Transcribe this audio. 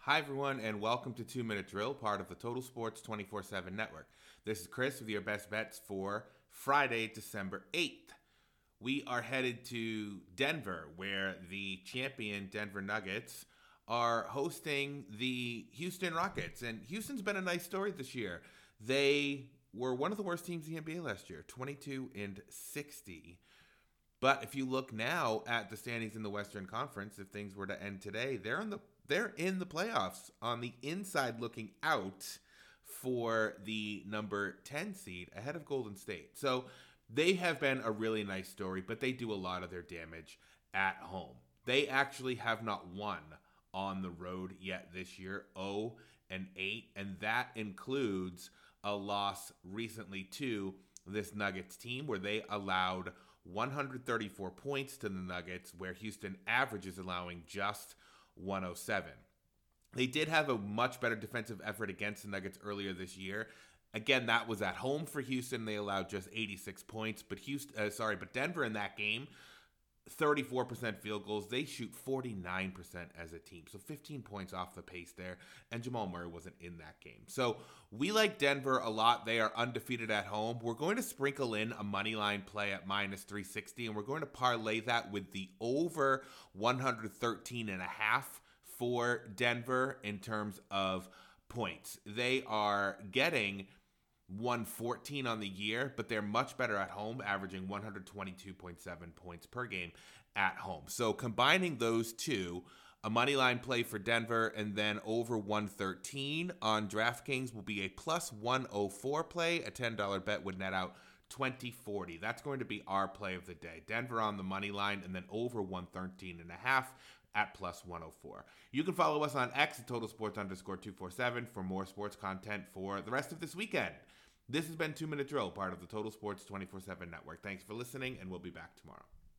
Hi, everyone, and welcome to Two Minute Drill, part of the Total Sports 24 7 network. This is Chris with your best bets for Friday, December 8th. We are headed to Denver, where the champion Denver Nuggets are hosting the Houston Rockets. And Houston's been a nice story this year. They were one of the worst teams in the NBA last year, 22 and 60. But if you look now at the standings in the Western Conference, if things were to end today, they're in the they're in the playoffs on the inside looking out for the number 10 seed ahead of Golden State. So they have been a really nice story, but they do a lot of their damage at home. They actually have not won on the road yet this year, 0 and 8, and that includes a loss recently to this Nuggets team where they allowed 134 points to the Nuggets, where Houston averages allowing just 107. They did have a much better defensive effort against the Nuggets earlier this year. Again, that was at home for Houston. They allowed just 86 points, but Houston, uh, sorry, but Denver in that game, 34% field goals. They shoot 49% as a team. So 15 points off the pace there. And Jamal Murray wasn't in that game. So we like Denver a lot. They are undefeated at home. We're going to sprinkle in a money line play at minus 360, and we're going to parlay that with the over 113 and a half for Denver in terms of points. They are getting 114 on the year, but they're much better at home, averaging 122.7 points per game at home. So combining those two, a money line play for Denver and then over 113 on DraftKings will be a plus 104 play. A $10 bet would net out 2040. That's going to be our play of the day. Denver on the money line and then over 113 and a half at plus 104. You can follow us on X at Total Sports underscore 247 for more sports content for the rest of this weekend. This has been Two Minute Drill, part of the Total Sports 24 7 network. Thanks for listening, and we'll be back tomorrow.